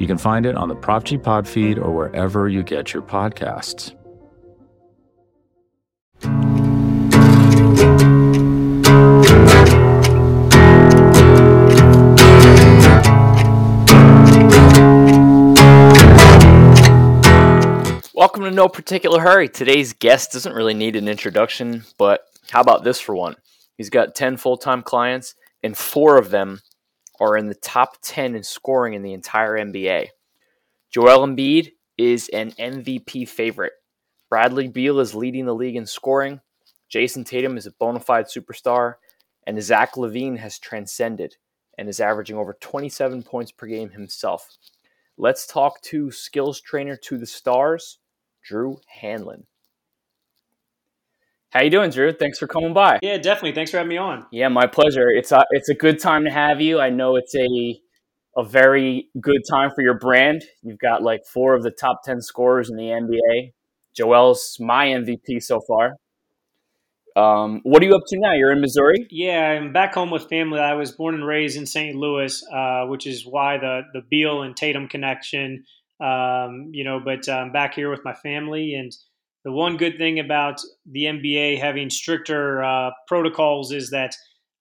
You can find it on the Prop G Pod feed or wherever you get your podcasts. Welcome to No Particular Hurry. Today's guest doesn't really need an introduction, but how about this for one? He's got 10 full time clients, and four of them are in the top 10 in scoring in the entire NBA. Joel Embiid is an MVP favorite. Bradley Beal is leading the league in scoring. Jayson Tatum is a bona fide superstar. And Zach LaVine has transcended and is averaging over 27 points per game himself. Let's talk to skills trainer to the stars, Drew Hanlen. How you doing, Drew? Thanks for coming by. Yeah, definitely. Thanks for having me on. Yeah, my pleasure. It's a it's a good time to have you. I know it's a a very good time for your brand. You've got like four of the top ten scorers in the NBA. Joel's my MVP so far. Um, what are you up to now? You're in Missouri. Yeah, I'm back home with family. I was born and raised in St. Louis, uh, which is why the the Beal and Tatum connection. Um, you know, but I'm um, back here with my family and the one good thing about the NBA having stricter uh, protocols is that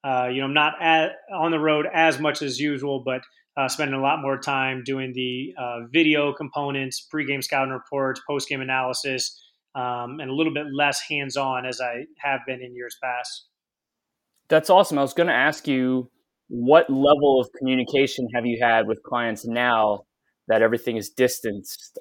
uh, you know I'm not at, on the road as much as usual, but uh, spending a lot more time doing the uh, video components, pregame scouting reports, postgame analysis, um, and a little bit less hands-on as I have been in years past. That's awesome. I was going to ask you what level of communication have you had with clients now that everything is distanced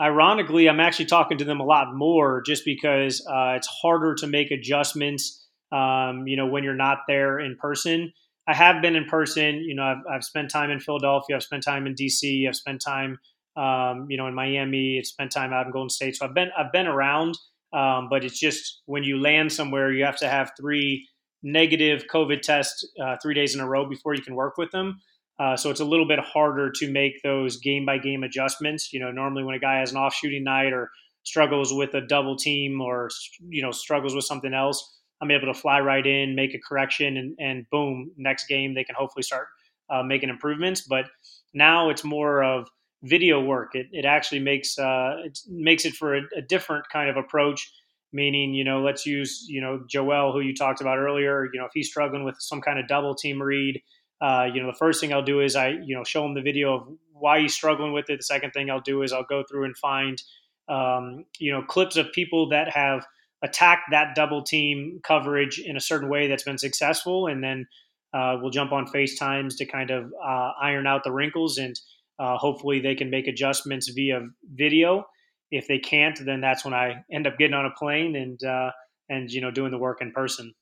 ironically, I'm actually talking to them a lot more just because uh, it's harder to make adjustments, um, you know, when you're not there in person. I have been in person. You know, I've, I've spent time in Philadelphia. I've spent time in DC. I've spent time, um, you know, in Miami. I've spent time out in Golden State. So I've been I've been around, um, but it's just when you land somewhere, you have to have three negative COVID tests uh, three days in a row before you can work with them. Uh, so it's a little bit harder to make those game by game adjustments. You know, normally when a guy has an off shooting night or struggles with a double team or you know struggles with something else, I'm able to fly right in, make a correction, and, and boom, next game they can hopefully start uh, making improvements. But now it's more of video work. It, it actually makes uh, it makes it for a, a different kind of approach. Meaning, you know, let's use you know Joel, who you talked about earlier. You know, if he's struggling with some kind of double team read uh, you know, the first thing I'll do is I, you know, show him the video of why he's struggling with it. The second thing I'll do is I'll go through and find, um, you know, clips of people that have attacked that double team coverage in a certain way that's been successful, and then uh, we'll jump on FaceTimes to kind of uh, iron out the wrinkles, and uh, hopefully they can make adjustments via video. If they can't, then that's when I end up getting on a plane and uh, and you know doing the work in person.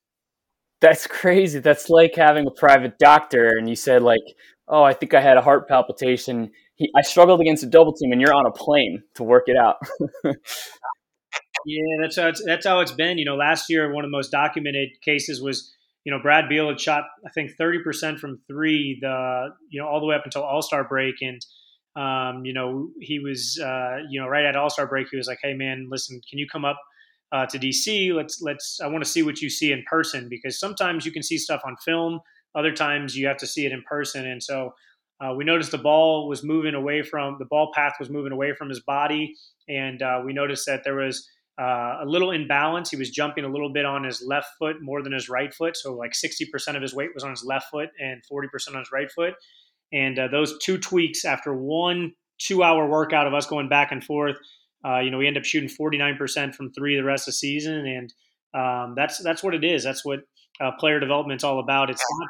That's crazy. That's like having a private doctor, and you said like, "Oh, I think I had a heart palpitation." He, I struggled against a double team, and you're on a plane to work it out. yeah, that's how it's, that's how it's been. You know, last year one of the most documented cases was you know Brad Beal had shot I think thirty percent from three the you know all the way up until All Star break, and um, you know he was uh, you know right at All Star break he was like, "Hey man, listen, can you come up?" Uh, to DC. Let's let's. I want to see what you see in person because sometimes you can see stuff on film. Other times you have to see it in person. And so uh, we noticed the ball was moving away from the ball path was moving away from his body, and uh, we noticed that there was uh, a little imbalance. He was jumping a little bit on his left foot more than his right foot. So like 60% of his weight was on his left foot and 40% on his right foot. And uh, those two tweaks after one two hour workout of us going back and forth uh, you know, we end up shooting 49% from three the rest of the season, and um, that's that's what it is. That's what uh, player development's all about. It's not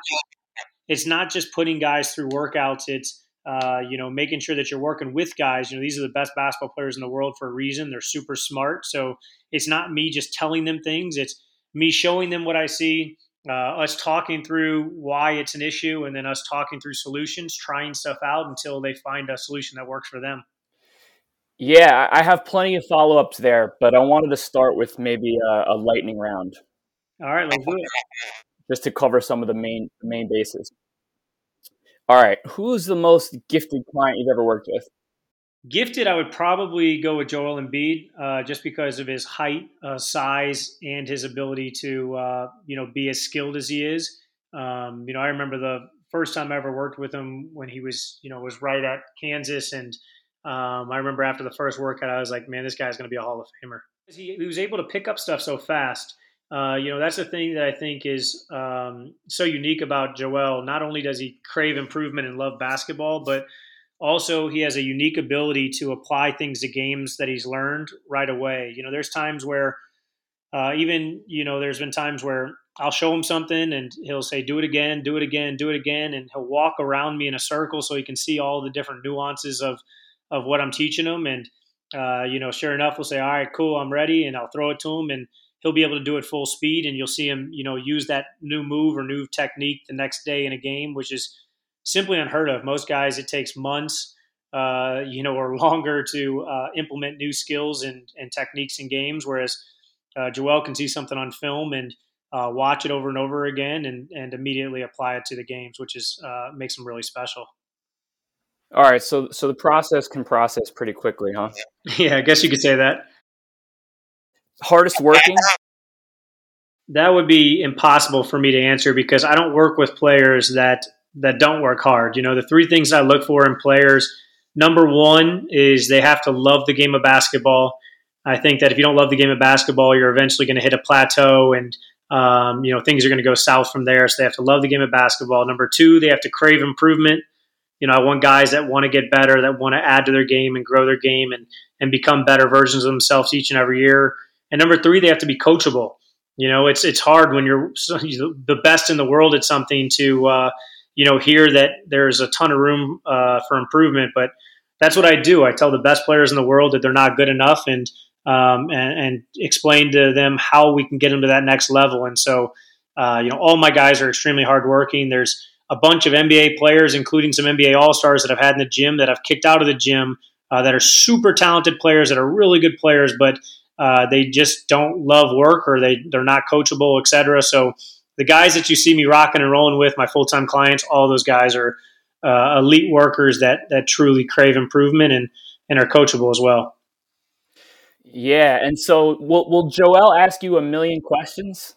it's not just putting guys through workouts. It's uh, you know making sure that you're working with guys. You know, these are the best basketball players in the world for a reason. They're super smart. So it's not me just telling them things. It's me showing them what I see. Uh, us talking through why it's an issue, and then us talking through solutions, trying stuff out until they find a solution that works for them. Yeah, I have plenty of follow ups there, but I wanted to start with maybe a, a lightning round. All right, let's do it. Just to cover some of the main main bases. All right, who's the most gifted client you've ever worked with? Gifted, I would probably go with Joel Embiid, uh, just because of his height, uh, size, and his ability to, uh, you know, be as skilled as he is. Um, you know, I remember the first time I ever worked with him when he was, you know, was right at Kansas, and um, I remember after the first workout, I was like, man, this guy's going to be a Hall of Famer. He, he, was able to pick up stuff so fast. Uh, you know, that's the thing that I think is um, so unique about Joel. Not only does he crave improvement and love basketball, but also he has a unique ability to apply things to games that he's learned right away. You know, there's times where uh, even you know, there's been times where I'll show him something and he'll say, "Do it again, do it again, do it again," and he'll walk around me in a circle so he can see all the different nuances of of what I'm teaching him. And uh, you know, sure enough, we'll say, "All right, cool, I'm ready," and I'll throw it to him, and he'll be able to do it full speed, and you'll see him, you know, use that new move or new technique the next day in a game, which is simply unheard of. Most guys, it takes months, uh, you know, or longer to uh, implement new skills and, and techniques in games, whereas uh, Joel can see something on film and uh, watch it over and over again and, and immediately apply it to the games, which is uh, makes them really special. All right, so so the process can process pretty quickly, huh? Yeah, I guess you could say that. Hardest working? That would be impossible for me to answer because I don't work with players that that don't work hard. You know, the three things I look for in players. Number one is they have to love the game of basketball. I think that if you don't love the game of basketball, you're eventually going to hit a plateau and um, you know things are going to go south from there. So they have to love the game of basketball. Number two, they have to crave improvement you know, I want guys that want to get better, that want to add to their game and grow their game and and become better versions of themselves each and every year. And number three, they have to be coachable. You know, it's it's hard when you're the best in the world at something to uh, you know hear that there's a ton of room uh, for improvement. But that's what I do. I tell the best players in the world that they're not good enough, and um, and, and explain to them how we can get them to that next level. And so, uh, you know, all my guys are extremely hardworking. There's a bunch of NBA players, including some NBA All Stars that I've had in the gym that I've kicked out of the gym uh, that are super talented players that are really good players, but uh, they just don't love work or they they're not coachable, etc. So the guys that you see me rocking and rolling with, my full time clients, all those guys are uh, elite workers that that truly crave improvement and and are coachable as well. Yeah, and so will will Joel ask you a million questions?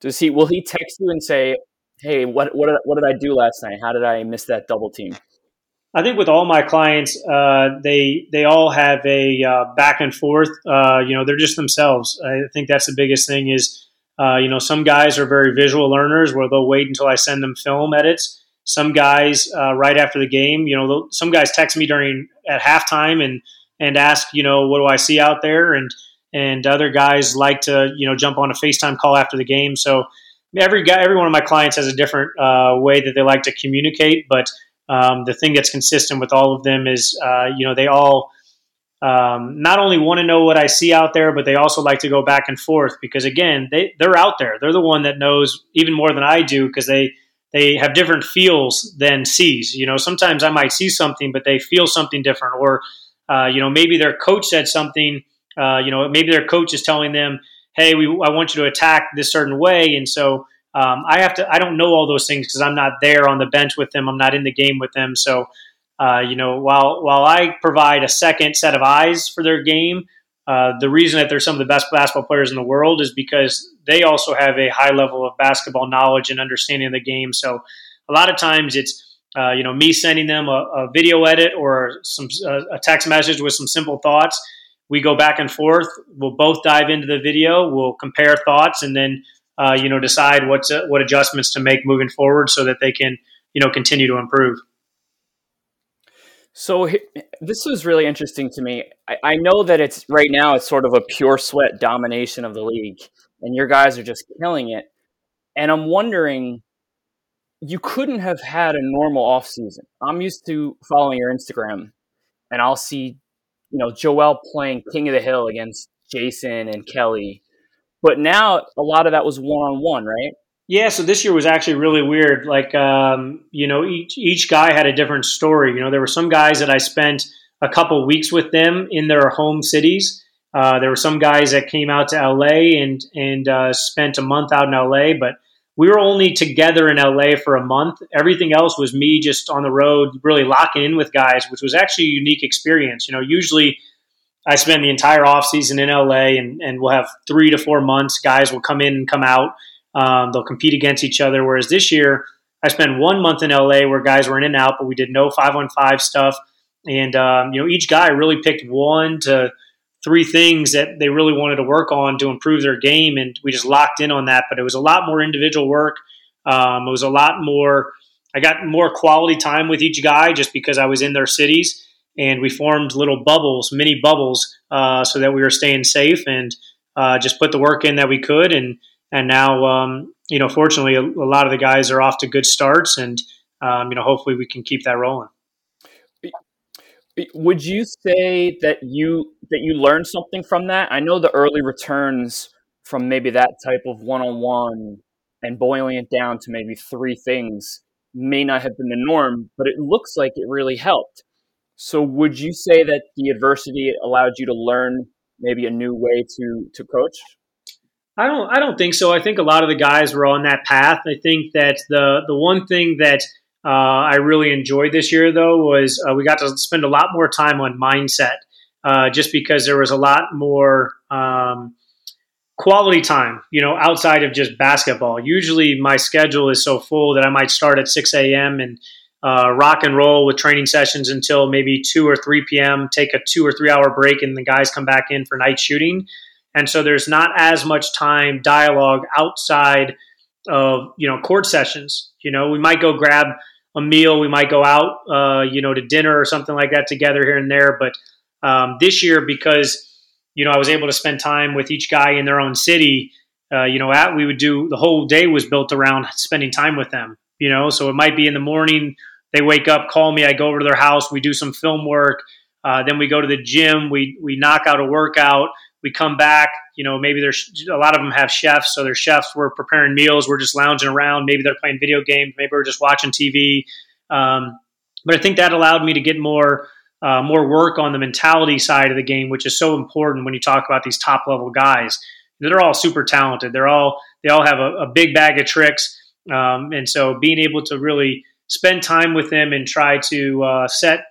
Does he will he text you and say, hey, what what did, what did I do last night? How did I miss that double team? I think with all my clients, uh, they they all have a uh, back and forth. Uh, you know, they're just themselves. I think that's the biggest thing. Is uh, you know, some guys are very visual learners where they'll wait until I send them film edits. Some guys uh, right after the game, you know, some guys text me during at halftime and and ask, you know, what do I see out there, and and other guys like to you know jump on a FaceTime call after the game. So every guy, every one of my clients has a different uh, way that they like to communicate. But um, the thing that's consistent with all of them is, uh, you know, they all um, not only want to know what I see out there, but they also like to go back and forth because again, they they're out there. They're the one that knows even more than I do because they they have different feels than sees. You know, sometimes I might see something, but they feel something different, or uh, you know, maybe their coach said something. Uh, you know, maybe their coach is telling them hey, we, I want you to attack this certain way. And so um, I have to, I don't know all those things because I'm not there on the bench with them. I'm not in the game with them. So, uh, you know, while, while I provide a second set of eyes for their game, uh, the reason that they're some of the best basketball players in the world is because they also have a high level of basketball knowledge and understanding of the game. So a lot of times it's, uh, you know, me sending them a, a video edit or some a text message with some simple thoughts we go back and forth. We'll both dive into the video. We'll compare thoughts, and then uh, you know decide what to, what adjustments to make moving forward so that they can you know continue to improve. So this was really interesting to me. I, I, know that it's right now it's sort of a pure sweat domination of the league, and your guys are just killing it. And I'm wondering, you couldn't have had a normal off season. I'm used to following your Instagram, and I'll see you know, Joel playing King of the Hill against Jayson and Kelly. But now a lot of that was one on one, right? Yeah, so this year was actually really weird. Like, um, you know, each each guy had a different story. You know, there were some guys that I spent a couple weeks with them in their home cities. Uh, there were some guys that came out to LA and and uh, spent a month out in LA, but we were only together in LA for a month. Everything else was me just on the road, really locking in with guys, which was actually a unique experience. You know, usually I spend the entire off season in LA, and and we'll have three to four months. Guys will come in and come out. Um, they'll compete against each other. Whereas this year, I spent one month in LA where guys were in and out, but we did no five on five stuff. And um, you know, each guy really picked one to three things that they really wanted to work on to improve their game, and we just locked in on that. But it was a lot more individual work. Um, it was a lot more. I got more quality time with each guy just because I was in their cities, and we formed little bubbles, mini bubbles, uh, so that we were staying safe and uh, just put the work in that we could. And and now, um, you know, fortunately, a, a, lot of the guys are off to good starts, and um, you know, hopefully, we can keep that rolling. Would you say that you that you learned something from that? I know the early returns from maybe that type of one-on-one and boiling it down to maybe three things may not have been the norm, but it looks like it really helped. So would you say that the adversity allowed you to learn maybe a new way to to coach? I don't I don't think so. I think a lot of the guys were on that path. I think that the the one thing that uh, I really enjoyed this year, though, was uh, we got to spend a lot more time on mindset, uh, just because there was a lot more um, quality time, you know, outside of just basketball. Usually, my schedule is so full that I might start at 6 a.m. and uh, rock and roll with training sessions until maybe 2 or 3 p.m., take a two or three hour break, and the guys come back in for night shooting. And so there's not as much time dialogue outside of, you know, court sessions. You know, we might go grab – a meal. We might go out, uh, you know, to dinner or something like that together here and there. But um, this year, because you know, I was able to spend time with each guy in their own city. Uh, you know, at we would do the whole day was built around spending time with them. You know, so it might be in the morning. They wake up, call me. I go over to their house. We do some film work. Uh, then we go to the gym. We we knock out a workout we come back you know maybe there's a lot of them have chefs so their chefs were preparing meals we're just lounging around maybe they're playing video games maybe we're just watching tv um, but i think that allowed me to get more uh, more work on the mentality side of the game which is so important when you talk about these top level guys. They're all super talented. They're all they all have a, a big bag of tricks. Um, and so being able to really spend time with them and try to uh, set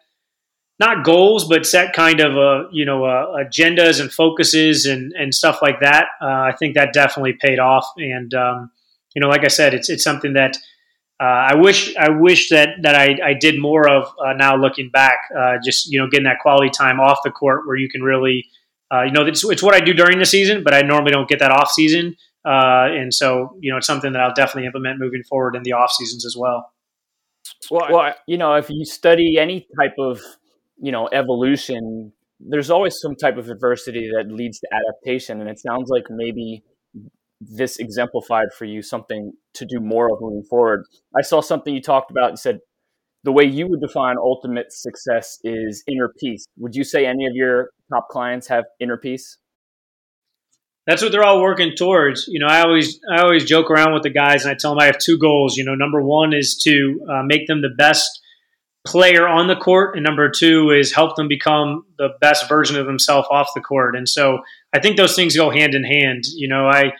not goals, but set kind of a you know uh, agendas and focuses and and stuff like that. Uh, I think that definitely paid off, and um, you know, like I said, it's it's something that uh, I wish I wish that that I, I did more of uh, now looking back. Uh, just you know, getting that quality time off the court where you can really uh, you know it's, it's what I do during the season, but I normally don't get that off season. and so, you know, it's something that I'll definitely implement moving forward in the off seasons as well. Well, well, you know, if you study any type of you know evolution there's always some type of adversity that leads to adaptation and it sounds like maybe this exemplified for you something to do more of moving forward i saw something you talked about and said the way you would define ultimate success is inner peace would you say any of your top clients have inner peace that's what they're all working towards. You know, I always I always joke around with the guys, and I tell them I have two goals. You know, number one is to uh, make them the best player on the court, and number two is help them become the best version of themselves off the court. And so I think those things go hand in hand. You know, I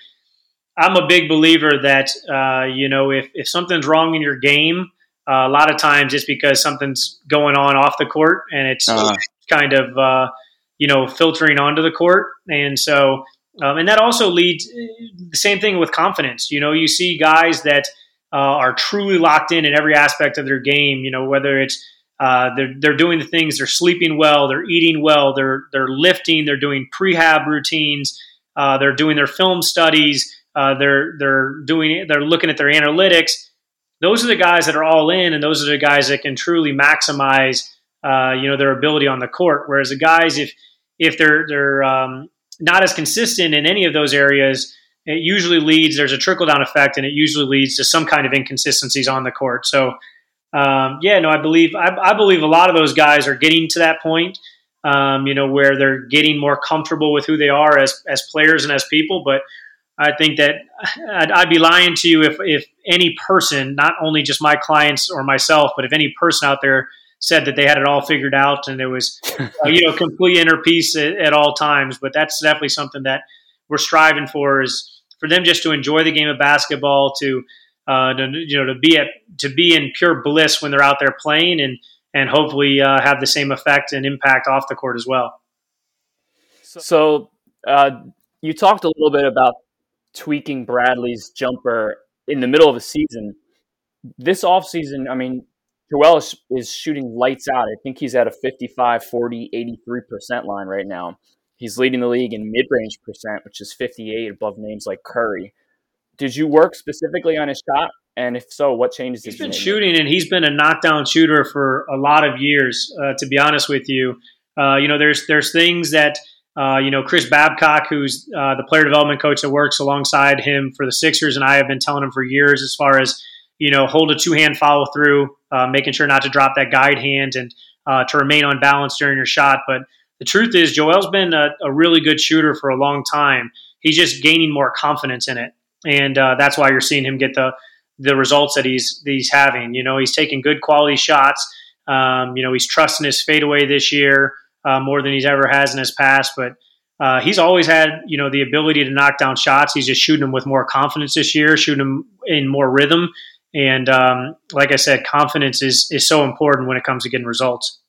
I'm a big believer that uh, you know if if something's wrong in your game, uh, a lot of times it's because something's going on off the court, and it's uh-huh. kind of uh, you know filtering onto the court, and so. Um, and that also leads the same thing with confidence. You know, you see guys that uh, are truly locked in in every aspect of their game. You know, whether it's uh, they're they're doing the things, they're sleeping well, they're eating well, they're they're lifting, they're doing prehab routines, uh, they're doing their film studies, uh, they're they're doing they're looking at their analytics. Those are the guys that are all in, and those are the guys that can truly maximize uh, you know their ability on the court. Whereas the guys, if if they're they're um, not as consistent in any of those areas, it usually leads there's a trickle down effect and it usually leads to some kind of inconsistencies on the court so um, yeah no i believe I, I, believe a lot of those guys are getting to that point um, you know where they're getting more comfortable with who they are as, as players and as people but i think that I'd, I'd be lying to you if, if any person not only just my clients or myself but if any person out there said that they had it all figured out and it was, you know, complete inner peace at, at, all times. But that's definitely something that we're striving for is for them just to enjoy the game of basketball, to, uh, to you know, to be at to be in pure bliss when they're out there playing, and and hopefully uh, have the same effect and impact off the court as well. So uh, you talked a little bit about tweaking Bradley's jumper in the middle of a season. This offseason, I mean, Joel is, is, shooting lights out. I think he's at a 55, 40, 83% line right now. He's leading the league in mid range percent, which is 58 above names like Curry. Did you work specifically on his shot? And if so, what changes? He's been shooting, and he's been a knockdown shooter for a lot of years. Uh, to be honest with you, uh, you know, there's there's things that uh, you know, Chris Babcock, who's uh, the player development coach that works alongside him for the Sixers, and I have been telling him for years as far as, you know, hold a two hand follow through, uh, making sure not to drop that guide hand and uh, to remain on balance during your shot. But the truth is, Joel's been a, a, really good shooter for a long time. He's just gaining more confidence in it. And uh, that's why you're seeing him get the, the results that he's, that he's having. You know, he's taking good quality shots. Um, you know, he's trusting his fadeaway this year uh, more than he's ever has in his past. But uh, he's always had, you know, the ability to knock down shots. He's just shooting them with more confidence this year, shooting them in more rhythm. And um, like I said, confidence is is so important when it comes to getting results.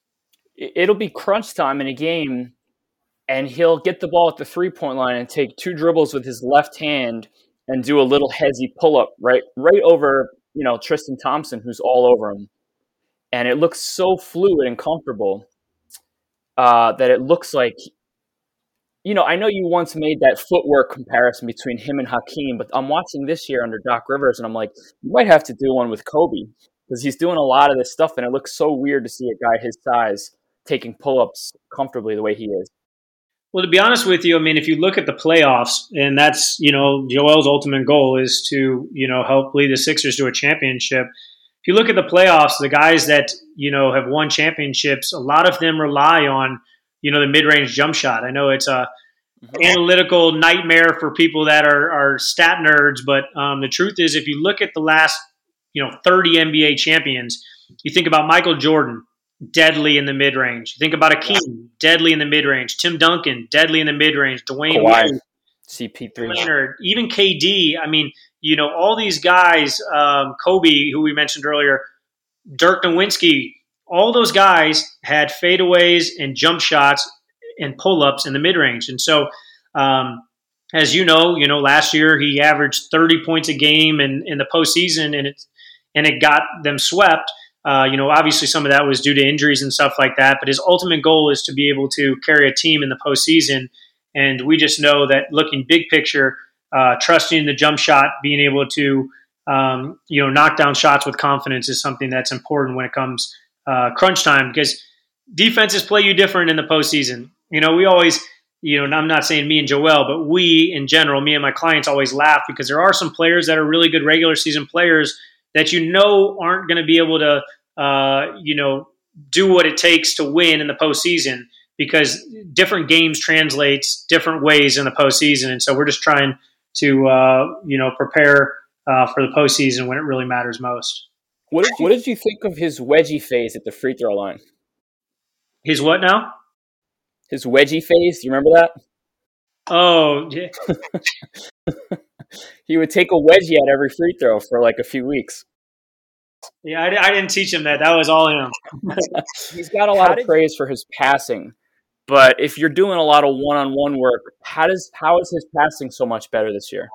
It'll be crunch time in a game, and he'll get the ball at the three point line and take two dribbles with his left hand and do a little hesi pull up right right over you know Tristan Thompson, who's all over him, and it looks so fluid and comfortable uh, that it looks like you know, I know you once made that footwork comparison between him and Hakeem, but I'm watching this year under Doc Rivers, and I'm like, you might have to do one with Kobe because he's doing a lot of this stuff, and it looks so weird to see a guy his size taking pull-ups comfortably the way he is. Well, to be honest with you, I mean, if you look at the playoffs, and that's you know Joel's ultimate goal is to you know help lead the Sixers to a championship if you look at the playoffs, the guys that you know have won championships, a lot of them rely on you know the mid-range jump shot. I know it's a mm-hmm. analytical nightmare for people that are, are stat nerds, but um, the truth is, if you look at the last you know 30 NBA champions, you think about Michael Jordan, deadly in the mid-range. Think about Hakeem, deadly in the mid-range. Tim Duncan, deadly in the mid-range. Dwyane Wade, CP3, Leonard, even KD. I mean, you know, all these guys, um, Kobe, who we mentioned earlier, Dirk Nowitzki, all those guys had fadeaways and jump shots and pull ups in the mid range. And so, um, as you know, you know, last year he averaged 30 points a game in, in the postseason and it, and it got them swept. Uh, you know, obviously some of that was due to injuries and stuff like that, but his ultimate goal is to be able to carry a team in the postseason. And we just know that looking big picture, uh, trusting the jump shot, being able to um, you know knock down shots with confidence is something that's important when it comes uh, crunch time because defenses play you different in the postseason. You know, we always you know I'm not saying me and Joel, but we in general, me and my clients always laugh because there are some players that are really good regular season players that you know aren't going to be able to uh, you know do what it takes to win in the postseason because different games translates different ways in the postseason, and so we're just trying to uh, you know prepare uh, for the postseason when it really matters most. What did, you, what did you think of his wedgie phase at the free throw line? His what now? His wedgie phase. Do you remember that? Oh, yeah. he would take a wedgie at every free throw for like a few weeks. Yeah, I, I didn't teach him that. That was all him. He's got a lot of praise for his passing. But if you're doing a lot of one-on-one work, how does how is his passing so much better this year?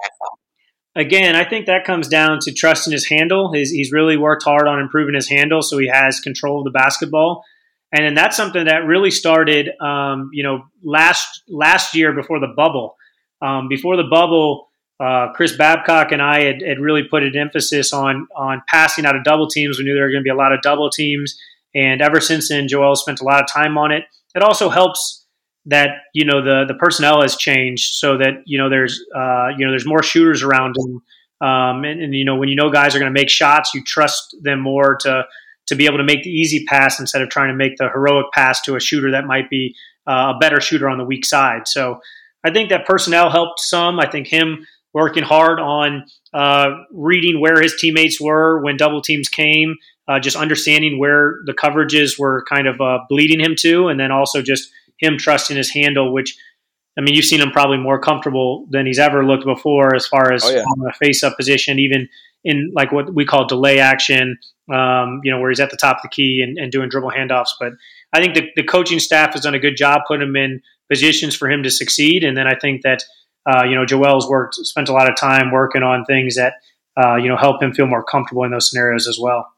Again, I think that comes down to trusting his handle. His, he's really worked hard on improving his handle, so he has control of the basketball. And then that's something that really started, um, you know, last last year before the bubble. Um, before the bubble, uh, Chris Babcock and I had, had, really put an emphasis on on passing out of double teams. We knew there were going to be a lot of double teams, and ever since then, Joel spent a lot of time on it. It also helps that you know the the personnel has changed so that you know there's uh, you know there's more shooters around um, and, and, you know when you know guys are going to make shots you trust them more to to be able to make the easy pass instead of trying to make the heroic pass to a shooter that might be uh, a better shooter on the weak side. So I think that personnel helped some. I think him working hard on uh, reading where his teammates were when double teams came uh, just understanding where the coverages were kind of uh, bleeding him to, and then also just him trusting his handle, which I mean, you've seen him probably more comfortable than he's ever looked before as far as oh, yeah. a face up position, even in like what we call delay action, um, you know, where he's at the top of the key and, and doing dribble handoffs. But I think the, the, coaching staff has done a good job putting him in positions for him to succeed. And then I think that, uh, you know, Joel's worked, spent a lot of time working on things that, uh, you know, help him feel more comfortable in those scenarios as well.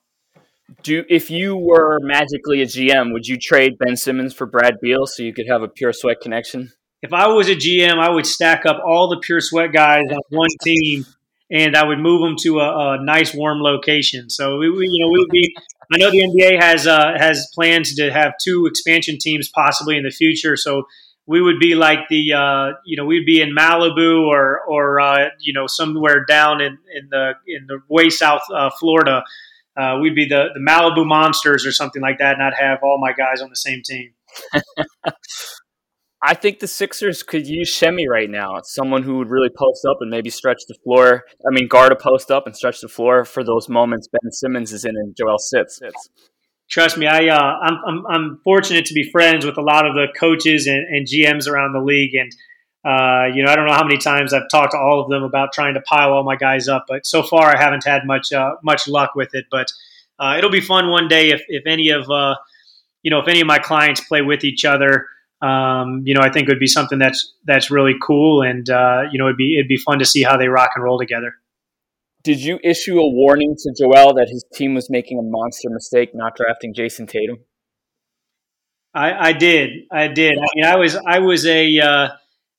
Do if you were magically a GM, would you trade Ben Simmons for Brad Beal so you could have a pure sweat connection? If I was a GM, I would stack up all the pure sweat guys on one team and I would move them to a, a nice warm location. So we, we, you know, we would be. I know the NBA has uh, has plans to have two expansion teams possibly in the future. So we would be like the uh, you know we'd be in Malibu or or uh, you know somewhere down in, in the in the way south uh, Florida. Uh, we'd be the the Malibu Monsters or something like that, and I'd have all my guys on the same team. I think the Sixers could use Semi right now. someone who would really post up and maybe stretch the floor. I mean, guard a post up and stretch the floor for those moments Ben Simmons is in and Joel sits. sits. Trust me, I uh, I'm, I'm, I'm fortunate to be friends with a lot of the coaches and, and GMs around the league, and uh, you know I don't know how many times I've talked to all of them about trying to pile all my guys up, but so far I haven't had much uh, much luck with it. But uh, it'll be fun one day if if any of uh, you know if any of my clients play with each other um, you know, I think it would be something that's that's really cool, and uh, you know, it'd be it'd be fun to see how they rock and roll together. Did you issue a warning to Joel that his team was making a monster mistake not drafting Jayson Tatum? I, I did, I did. I mean, I was I was a uh,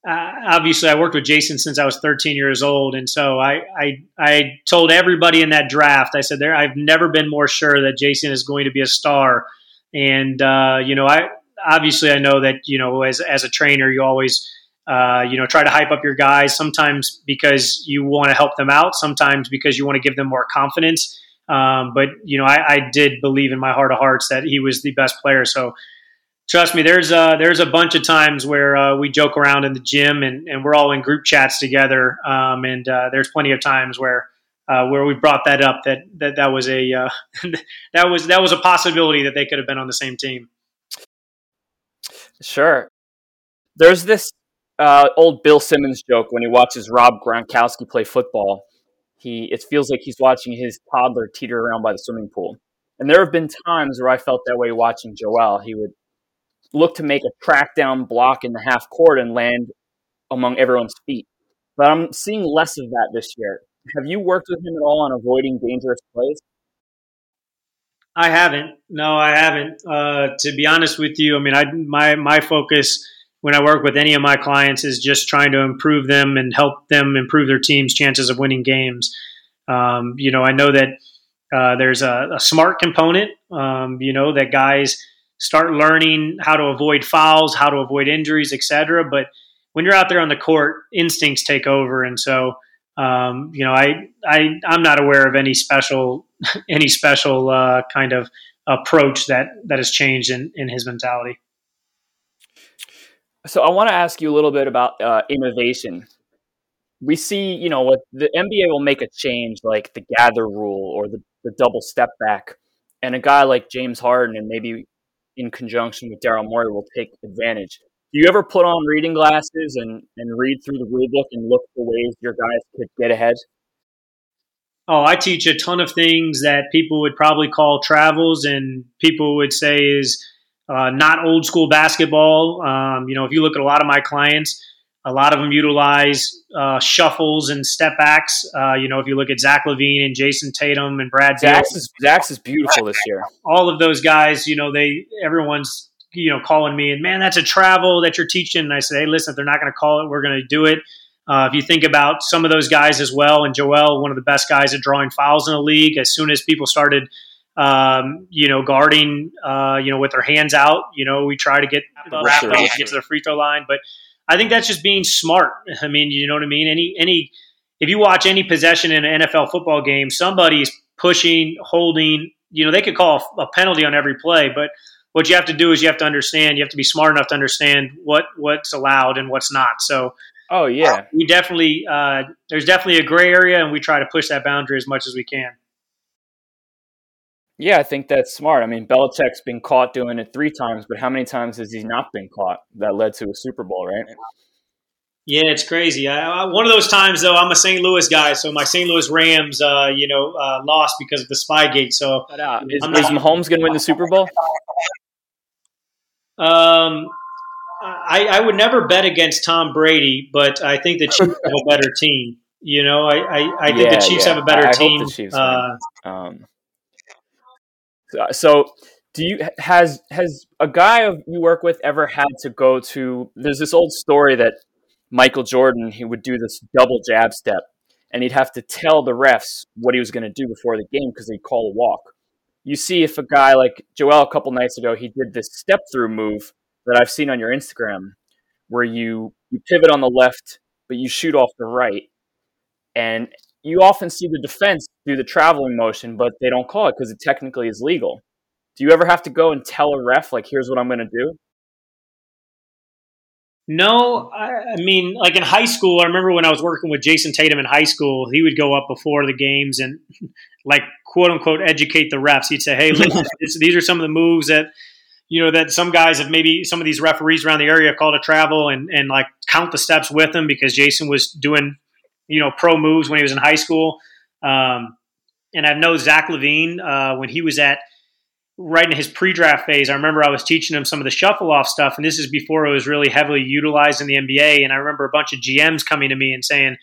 uh, obviously I worked with Jayson since I was 13 years old, and so I, I I told everybody in that draft. I said there I've never been more sure that Jayson is going to be a star, and uh, you know I obviously, I know that you know as as a trainer, you always uh, you know try to hype up your guys. Sometimes because you want to help them out. Sometimes because you want to give them more confidence. Um, but you know, I, I, did believe in my heart of hearts that he was the best player. So trust me, there's a, there's a bunch of times where uh, we joke around in the gym and, and we're all in group chats together. Um, and uh, there's plenty of times where uh, where we brought that up that that that was a uh, that was that was a possibility that they could have been on the same team. Sure. There's this uh, old Bill Simmons joke when he watches Rob Gronkowski play football. He it feels like he's watching his toddler teeter around by the swimming pool. And there have been times where I felt that way watching Joel. He would look to make a track down block in the half court and land among everyone's feet. But I'm seeing less of that this year. Have you worked with him at all on avoiding dangerous plays? I haven't. No, I haven't. Uh, to be honest with you, I mean, I my my focus when I work with any of my clients is just trying to improve them and help them improve their team's chances of winning games. Um, you know, I know that uh, there's a, a, smart component. Um, you know, that guys start learning how to avoid fouls, how to avoid injuries, etc. But when you're out there on the court, instincts take over, and so um, you know, I, I I'm not aware of any special any special uh, kind of approach that that has changed in in his mentality. So I want to ask you a little bit about uh, innovation. We see, you know, what the NBA will make a change like the gather rule or the, the double step back, and a guy like James Harden and maybe in conjunction with Daryl Morey will take advantage do you ever put on reading glasses and, and read through the rule book and look for ways your guys could get ahead? Oh, I teach a ton of things that people would probably call travels and people would say is uh, not old school basketball. Um, you know, if you look at a lot of my clients, a lot of them utilize uh, shuffles and step backs. Uh, you know, if you look at Zach LaVine and Jayson Tatum and Brad Zach's is, Zach's is beautiful this year. All of those guys, you know, they everyone's you know, calling me and man, that's a travel that you're teaching. And I say, hey, listen, if they're not going to call it, we're going to do it. Uh, if you think about some of those guys as well, and Joel, one of the best guys at drawing fouls in the league, as soon as people started, um, you know, guarding, uh, you know, with their hands out, you know, we try to get wrap up, get to the free throw line. But I think that's just being smart. I mean, you know what I mean? Any, any, if you watch any possession in an NFL football game, somebody's pushing, holding, you know, they could call a penalty on every play, but what you have to do is you have to understand. You have to be smart enough to understand what what's allowed and what's not. So, oh yeah, we definitely uh, there's definitely a gray area, and we try to push that boundary as much as we can. Yeah, I think that's smart. I mean, Belichick's been caught doing it three times, but how many times has he not been caught that led to a Super Bowl, right? Yeah, it's crazy. I, I, one of those times, though, I'm a St. Louis guy, so my St. Louis Rams, uh, you know, uh, lost because of the Spygate. So, uh, is, is Mahomes going to win the Super Bowl? Um, I, I, would never bet against Tom Brady, but I think the Chiefs have a better team. You know, I, I, I think yeah, the Chiefs yeah. have a better team. Uh, um, so, do you has has a guy you work with ever had to go to? There's this old story that Michael Jordan he would do this double jab step, and he'd have to tell the refs what he was going to do before the game because they'd call a walk. You see, if a guy like Joel a couple nights ago, he did this step through move that I've seen on your Instagram, where you you pivot on the left, but you shoot off the right, and you often see the defense do the traveling motion, but they don't call it because it technically is legal. Do you ever have to go and tell a ref like, "Here's what I'm going to do"? No, I, I, mean, like in high school, I remember when I was working with Jayson Tatum in high school, he would go up before the games and, like, quote unquote, educate the refs. He'd say, "Hey, listen, these are some of the moves that." You know that some guys have maybe some of these referees around the area have called a travel and, and like count the steps with them because Jayson was doing you know pro moves when he was in high school. Um, and I know Zach LaVine uh, when he was at right in his pre-draft phase, I remember I was teaching him some of the shuffle off stuff, and this is before it was really heavily utilized in the NBA. And I remember a bunch of GMs coming to me and saying,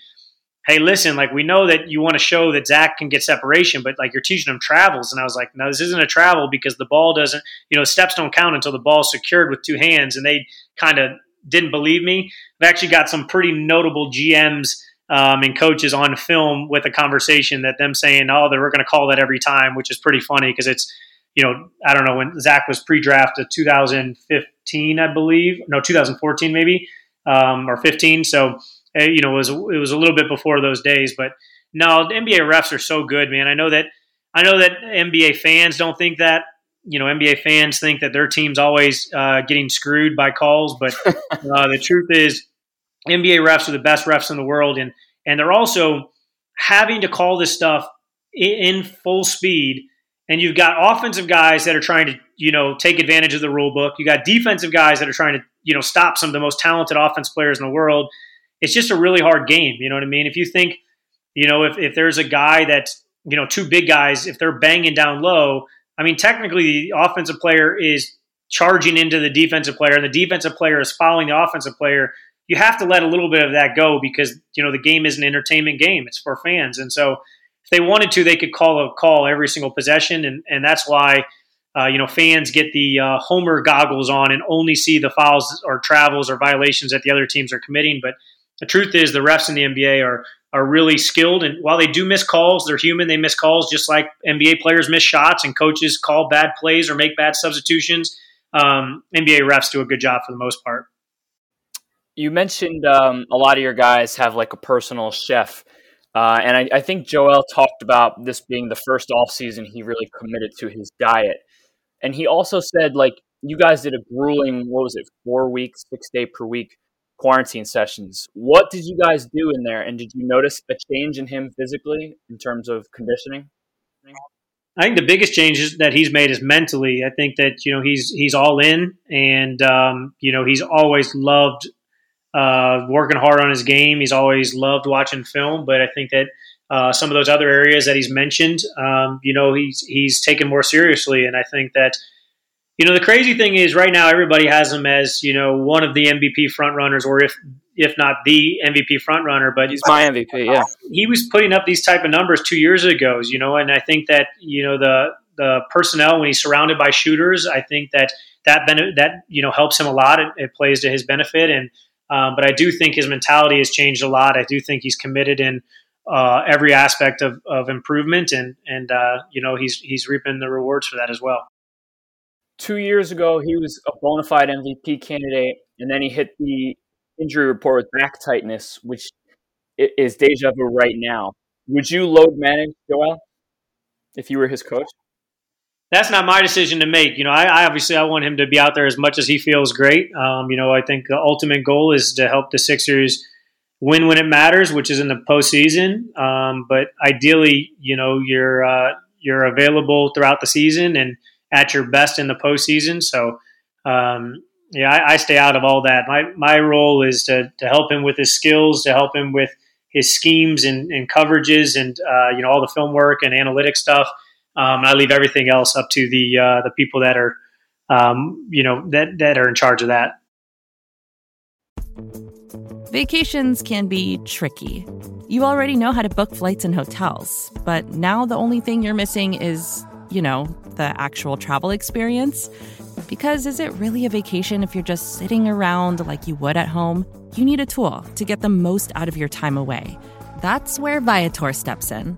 "Hey, listen, like we know that you want to show that Zach can get separation, but like you're teaching him travels." And I was like, "No, this isn't a travel because the ball doesn't, you know, steps don't count until the ball's secured with two hands." And they kind of didn't believe me. I've actually got some pretty notable GMs. Um, and coaches on film with a conversation that them saying, "Oh, they were going to call that every time," which is pretty funny because it's you know, I don't know when Zach was pre-drafted, 2015, I believe, no, 2014 maybe, um, or 15. So, eh, you know, it was it was a little bit before those days. But no, the NBA refs are so good, man. I know that I know that NBA fans don't think that. You know, NBA fans think that their team's always uh, getting screwed by calls, but uh, the truth is, NBA refs are the best refs in the world, and and they're also having to call this stuff in full speed and you've got offensive guys that are trying to you know take advantage of the rule book. You got defensive guys that are trying to you know stop some of the most talented offense players in the world. It's just a really hard game. You know what I mean? If you think you know if if there's a guy that's you know two big guys if they're banging down low, I mean technically the offensive player is charging into the defensive player and the defensive player is following the offensive player you have to let a little bit of that go because you know the game is an entertainment game it's for fans and so if they wanted to, they could call a call every single possession, and and that's why. Uh, you know, fans get the uh, homer goggles on and only see the fouls or travels or violations that the other teams are committing. But the truth is, the refs in the NBA are are really skilled, and while they do miss calls, they're human. They miss calls just like NBA players miss shots, and coaches call bad plays or make bad substitutions. Um, NBA refs do a good job for the most part. You mentioned um, a lot of your guys have like a personal chef. Uh, and I, I, think Joel talked about this being the first off season he really committed to his diet. And he also said, like, you guys did a grueling, what was it, four weeks, six day per week quarantine sessions. What did you guys do in there? And did you notice a change in him physically in terms of conditioning? I think the biggest changes that he's made is mentally. I think that you know he's he's all in, and um, you know he's always loved uh, working hard on his game. He's always loved watching film, but I think that uh, some of those other areas that he's mentioned, um, you know, he's he's taken more seriously. And I think that, you know, the crazy thing is right now everybody has him as you know one of the MVP frontrunners, or if if not the MVP frontrunner. But he's my MVP. Yeah, he was putting up these type of numbers two years ago. You know, and I think that you know the the personnel when he's surrounded by shooters, I think that that that you know helps him a lot. It, it plays to his benefit and um, but I do think his mentality has changed a lot. I do think he's committed in uh, every aspect of, of improvement, and and uh, you know he's he's reaping the rewards for that as well. Two years ago, he was a bona fide MVP candidate, and then he hit the injury report with back tightness, which is deja vu right now. Would you load manage Joel if you were his coach? That's not my decision to make. You know, I, I, obviously I want him to be out there as much as he feels great. Um, you know, I think the ultimate goal is to help the Sixers win when it matters, which is in the postseason. Um, but ideally, you know, you're uh, you're available throughout the season and at your best in the postseason. So, um, yeah, I, I, stay out of all that. My my role is to to help him with his skills, to help him with his schemes and, and coverages, and uh, you know all the film work and analytic stuff. Um, I leave everything else up to the uh, the people that are, um, you know, that that are in charge of that. Vacations can be tricky. You already know how to book flights and hotels, but now the only thing you're missing is, you know, the actual travel experience. Because is it really a vacation if you're just sitting around like you would at home? You need a tool to get the most out of your time away. That's where Viator steps in.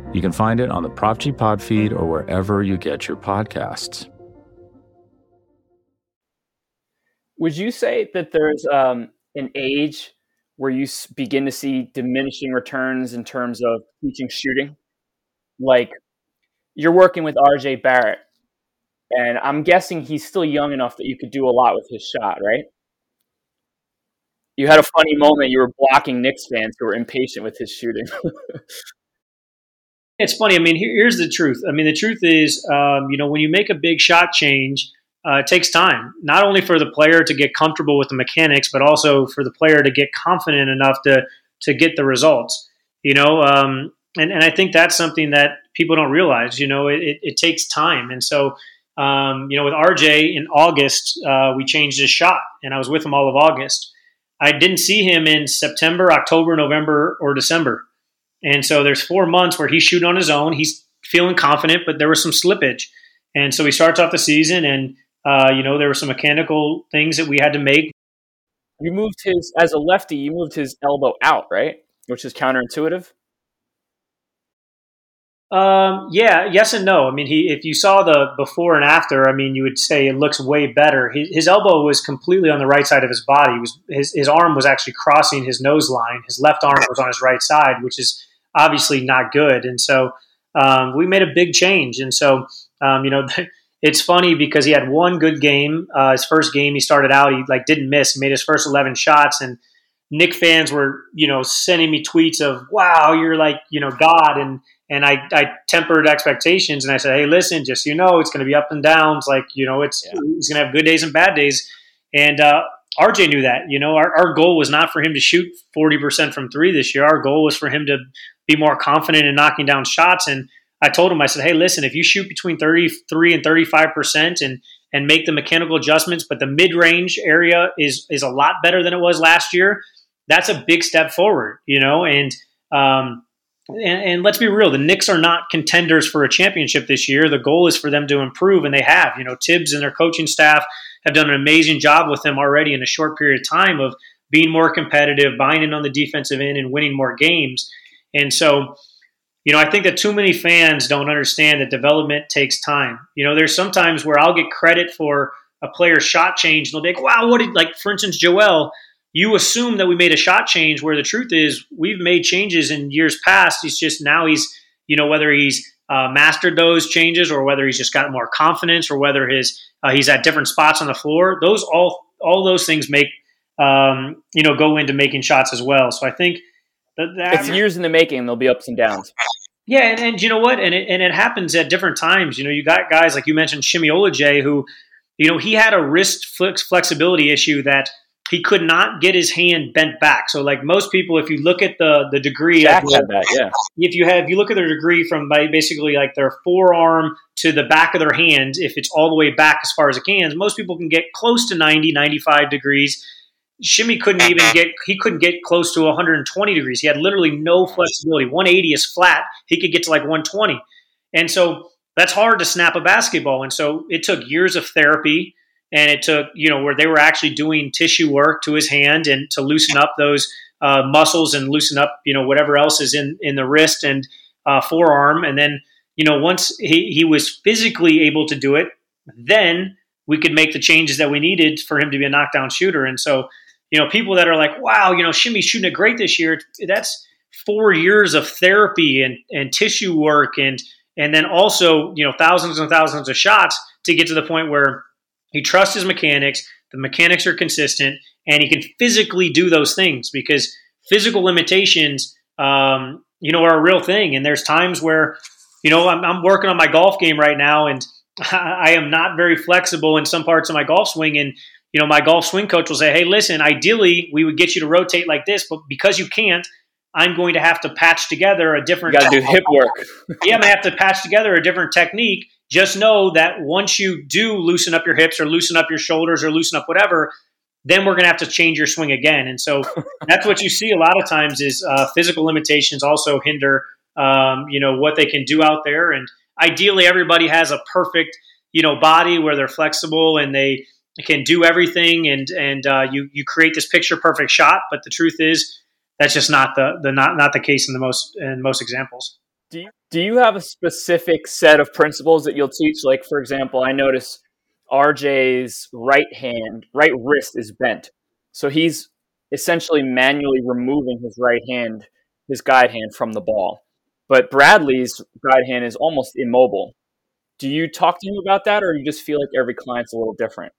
You can find it on the Prop G Pod feed or wherever you get your podcasts. Would you say that there's um, an age where you begin to see diminishing returns in terms of teaching shooting. Like you're working with RJ Barrett, and I'm guessing he's still young enough that you could do a lot with his shot, right? You had a funny moment. You were blocking Knicks fans who were impatient with his shooting. it's funny. I mean, here, here's the truth. I mean, the truth is, um, you know, when you make a big shot change, uh, it takes time, not only for the player to get comfortable with the mechanics, but also for the player to get confident enough to to get the results. You know, um, and and I think that's something that people don't realize. You know, it, it takes time, and so um, you know, with RJ in August, uh, we changed his shot, and I was with him all of August. I didn't see him in September, October, November, or December, and so there's four months where he's shooting on his own. He's feeling confident, but there was some slippage, and so he starts off the season and uh, you know, there were some mechanical things that we had to make. You moved his as a lefty. You moved his elbow out, right? Which is counterintuitive. Um, yeah, yes and no. I mean, he if you saw the before and after, I mean, you would say it looks way better. His, his elbow was completely on the right side of his body. He was his his arm was actually crossing his nose line. His left arm was on his right side, which is obviously not good. And so um, we made a big change. And so um, you know. it's funny because he had one good game. Uh, his first game, he started out, he like didn't miss. Made his first eleven shots, and Knick fans were you know sending me tweets of "Wow, you're like you know God," and and I, I tempered expectations and I said, "Hey, listen, just you know, it's going to be up and downs. Like you know, it's yeah. he's going to have good days and bad days." And uh, RJ knew that. You know, our, our goal was not for him to shoot forty percent from three this year. Our goal was for him to be more confident in knocking down shots and I told him, I said, hey, listen, if you shoot between 33 and 35% and, and make the mechanical adjustments, but the mid range area is, is a lot better than it was last year, that's a big step forward, you know? And, um, and, and, let's be real, the Knicks are not contenders for a championship this year. The goal is for them to improve, and they have. You know, Thibs and their coaching staff have done an amazing job with them already in a short period of time of being more competitive, buying in on the defensive end, and winning more games. And so, you know, I think that too many fans don't understand that development takes time. You know, there's sometimes where I'll get credit for a player's shot change, and they'll be like, "Wow, what did like?" For instance, Joel, you assume that we made a shot change, where the truth is we've made changes in years past. It's just now he's, you know, whether he's uh, mastered those changes or whether he's just got more confidence or whether his uh, he's at different spots on the floor. Those all all those things make um, you know go into making shots as well. So I think the, the it's years in the making. There'll be ups and downs. Yeah, and, and you know what? And it, and it happens at different times. You know, you got guys like you mentioned, Semi Ojeleye, who, you know, he had a wrist flex flexibility issue that he could not get his hand bent back. So, like most people, if you look at the the degree, Jack had that, yeah. If you have, if you look at their degree from basically like their forearm to the back of their hand, if it's all the way back as far as it can, most people can get close to 90, 95 degrees. Semi couldn't even get he couldn't get close to 120 degrees. He had literally no flexibility. 180 is flat. He could get to like 120. And so that's hard to snap a basketball. And so it took years of therapy and it took you know where they were actually doing tissue work to his hand and to loosen up those uh, muscles and loosen up you know whatever else is in in the wrist and uh, forearm and then you know once he, he was physically able to do it then we could make the changes that we needed for him to be a knockdown shooter and so you know people that are like wow you know Semi's shooting it great this year that's four years of therapy and and tissue work and and then also you know thousands and thousands of shots to get to the point where he trusts his mechanics. The mechanics are consistent, and he can physically do those things because physical limitations, um, you know, are a real thing. And there's times where, you know, I'm, I'm working on my golf game right now, and I am not very flexible in some parts of my golf swing. And you know, my golf swing coach will say, "Hey, listen, ideally we would get you to rotate like this, but because you can't, I'm going to have to patch together a different. You got to do hip work. yeah, I'm gonna have to patch together a different technique just know that once you do loosen up your hips or loosen up your shoulders or loosen up whatever, then we're going to have to change your swing again. And so that's what you see a lot of times is uh, physical limitations also hinder, um, you know, what they can do out there. And ideally, everybody has a perfect, you know, body where they're flexible and they can do everything, and and uh, you you create this picture perfect shot. But the truth is, that's just not the the not not the case in the most in most examples. Do you, do you have a specific set of principles that you'll teach? Like, for example, I notice RJ's right hand, right wrist is bent. So he's essentially manually removing his right hand, his guide hand from the ball. But Bradley's guide hand is almost immobile. Do you talk to him about that, or you just feel like every client's a little different?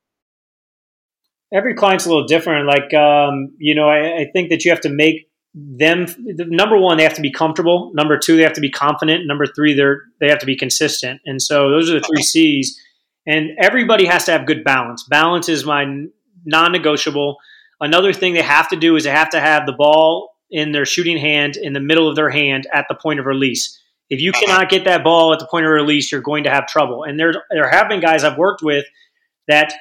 Every client's a little different. Like, um, you know, I, I think that you have to make them number one they have to be comfortable. Number two they have to be confident. Number three they're they have to be consistent. And so those are the three c's. And everybody has to have good balance. Balance is my non-negotiable. Another thing they have to do is they have to have the ball in their shooting hand in the middle of their hand at the point of release. If you cannot get that ball at the point of release you're going to have trouble. And there there have been guys i've worked with that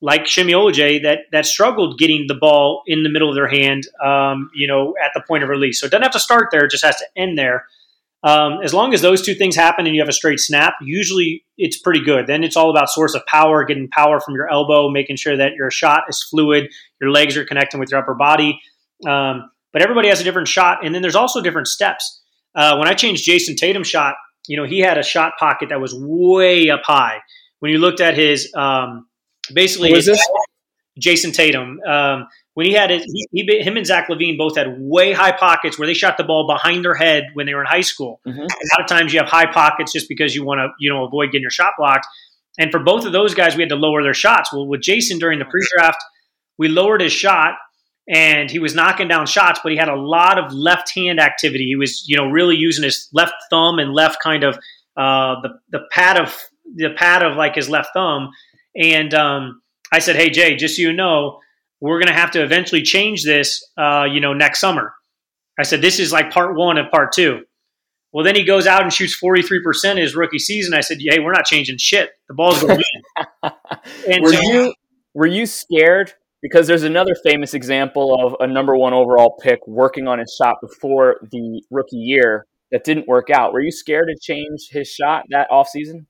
like Semi Ojeleye that that struggled getting the ball in the middle of their hand, um, you know, at the point of release. So it doesn't have to start there; it just has to end there. Um, as long as those two things happen and you have a straight snap, usually it's pretty good. Then it's all about source of power, getting power from your elbow, making sure that your shot is fluid, your legs are connecting with your upper body. Um, but everybody has a different shot, and then there's also different steps. Uh, when I changed Jayson Tatum's shot, you know, he had a shot pocket that was way up high. When you looked at his um, Basically, Jayson Tatum. Um, when he had it, he, he, him and Zach LaVine both had way high pockets where they shot the ball behind their head when they were in high school. Mm-hmm. A lot of times you have high pockets just because you want to, you know, avoid getting your shot blocked. And for both of those guys, we had to lower their shots. Well, with Jayson during the pre-draft, we lowered his shot and he was knocking down shots, but he had a lot of left hand activity. He was, you know, really using his left thumb and left kind of uh, the the pad of the pad of like his left thumb and um, I said, hey, Jay, just so you know, we're going to have to eventually change this, uh, you know, next summer. I said, this is like part one of part two. Well, then he goes out and shoots 43% his rookie season. I said, hey, we're not changing shit. The ball's going in. and were, so, you, were you scared? Because there's another famous example of a number one overall pick working on his shot before the rookie year that didn't work out. Were you scared to change his shot that offseason?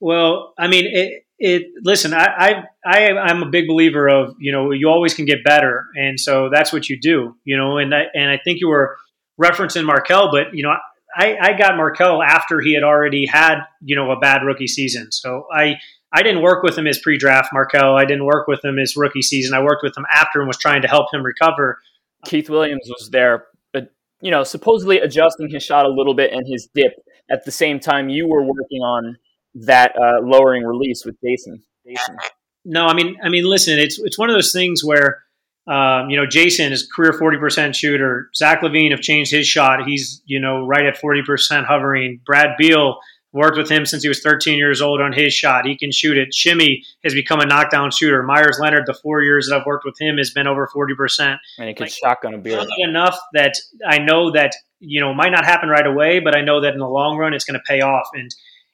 Well, I mean, it, it listen I, I i i'm a big believer of you know you always can get better and so that's what you do you know and i and i think you were referencing markelle but you know i i got markelle after he had already had you know a bad rookie season so i i didn't work with him as pre-draft markelle i didn't work with him his rookie season i worked with him after and was trying to help him recover. Keith williams was there but you know supposedly adjusting his shot a little bit and his dip at the same time you were working on that uh, lowering release with Jason. Jayson. No, I mean, I mean, listen, it's it's one of those things where um, you know, Jayson is career 40% shooter. Zach LaVine have changed his shot. He's, you know, right at 40% hovering. Brad Beal worked with him since he was 13 years old on his shot. He can shoot it. Semi has become a knockdown shooter. Meyers Leonard, the four years that I've worked with him, has been over 40%. And he can like, shotgun a beer. Enough that I know that, you know, might not happen right away, but I know that in the long run, it's going to pay off. And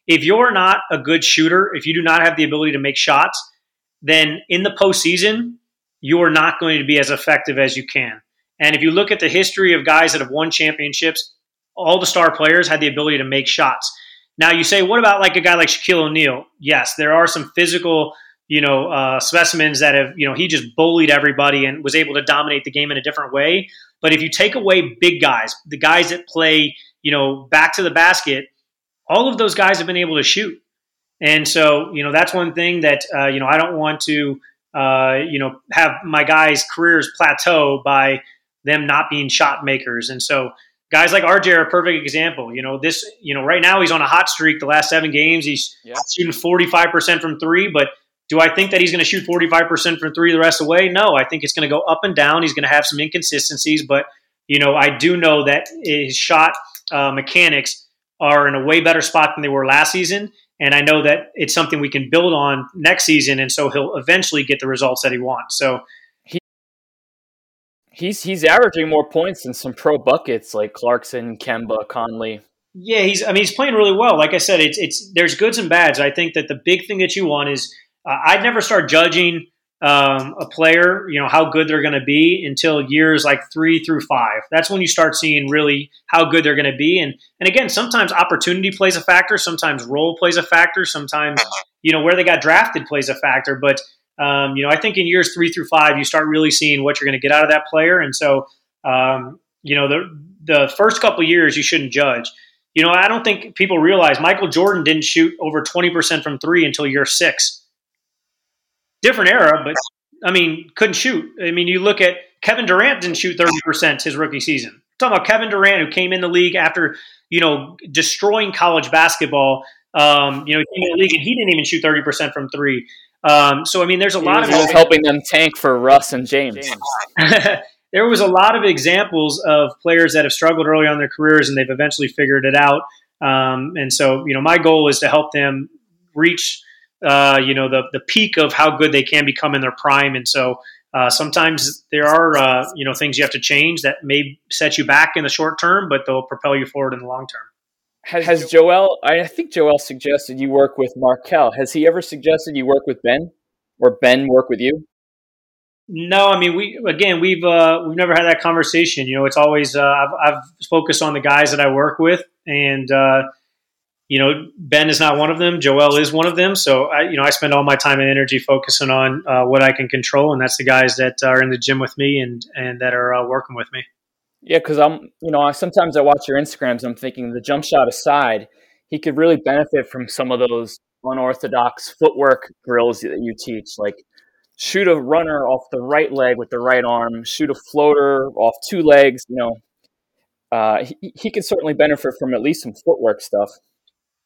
if you're not a good shooter, if you do not have the ability to make shots, then in the postseason, you are not going to be as effective as you can. And if you look at the history of guys that have won championships, all the star players had the ability to make shots. Now you say, what about like a guy like Shaquille O'Neal? Yes, there are some physical, you know, uh, specimens that have, you know, he just bullied everybody and was able to dominate the game in a different way. But if you take away big guys, the guys that play, you know, back to the basket, all of those guys have been able to shoot. And so, you know, that's one thing that, uh, you know, I don't want to, uh, you know, have my guys' careers plateau by them not being shot makers. And so guys like RJ are a perfect example. You know, this, you know, right now he's on a hot streak the last seven games. He's yeah. shooting 45% from three, but do I think that he's going to shoot 45% from three the rest of the way? No, I think it's going to go up and down. He's going to have some inconsistencies, but, you know, I do know that his shot uh, mechanics are in a way better spot than they were last season. And I know that it's something we can build on next season. And so he'll eventually get the results that he wants. So he, he's he's averaging more points than some pro buckets like Clarkson, Kemba, Conley. Yeah, he's. I mean, he's playing really well. Like I said, it's it's there's goods and bads. I think that the big thing that you want is uh, I'd never start judging um, a player, you know, how good they're going to be until years like three through five. That's when you start seeing really how good they're going to be. And and again, sometimes opportunity plays a factor. Sometimes role plays a factor. Sometimes you know where they got drafted plays a factor. But um, you know, I think in years three through five, you start really seeing what you're going to get out of that player. And so, um, you know, the the first couple years you shouldn't judge. You know, I don't think people realize Michael Jordan didn't shoot over 20% from three until year six different era, but I mean, couldn't shoot. I mean, you look at Kevin Durant didn't shoot 30% his rookie season. I'm talking about Kevin Durant, who came in the league after, you know, destroying college basketball. Um, you know, he came in the league and he didn't even shoot 30% from three. Um, so, I mean, there's a he lot was, of. He was helping them tank for Russ and James. there was a lot of examples of players that have struggled early on in their careers and they've eventually figured it out. Um, and so, you know, my goal is to help them reach uh, you know, the the peak of how good they can become in their prime. And so uh, sometimes there are uh, you know things you have to change that may set you back in the short term, but they'll propel you forward in the long term. Has, Has Joel? I think Joel suggested you work with Markelle. Has he ever suggested you work with Ben, or Ben work with you? No, I mean we again we've uh, we've never had that conversation. You know, it's always uh, I've, I've focused on the guys that I work with, and uh, you know, Ben is not one of them. Joel is one of them. So I, you know, I spend all my time and energy focusing on uh, what I can control, and that's the guys that are in the gym with me and and that are uh, working with me. Yeah, because I'm, you know, I, sometimes I watch your Instagrams. I'm thinking the jump shot aside, he could really benefit from some of those unorthodox footwork drills that you teach, like shoot a runner off the right leg with the right arm, shoot a floater off two legs. You know, uh, he, he could certainly benefit from at least some footwork stuff.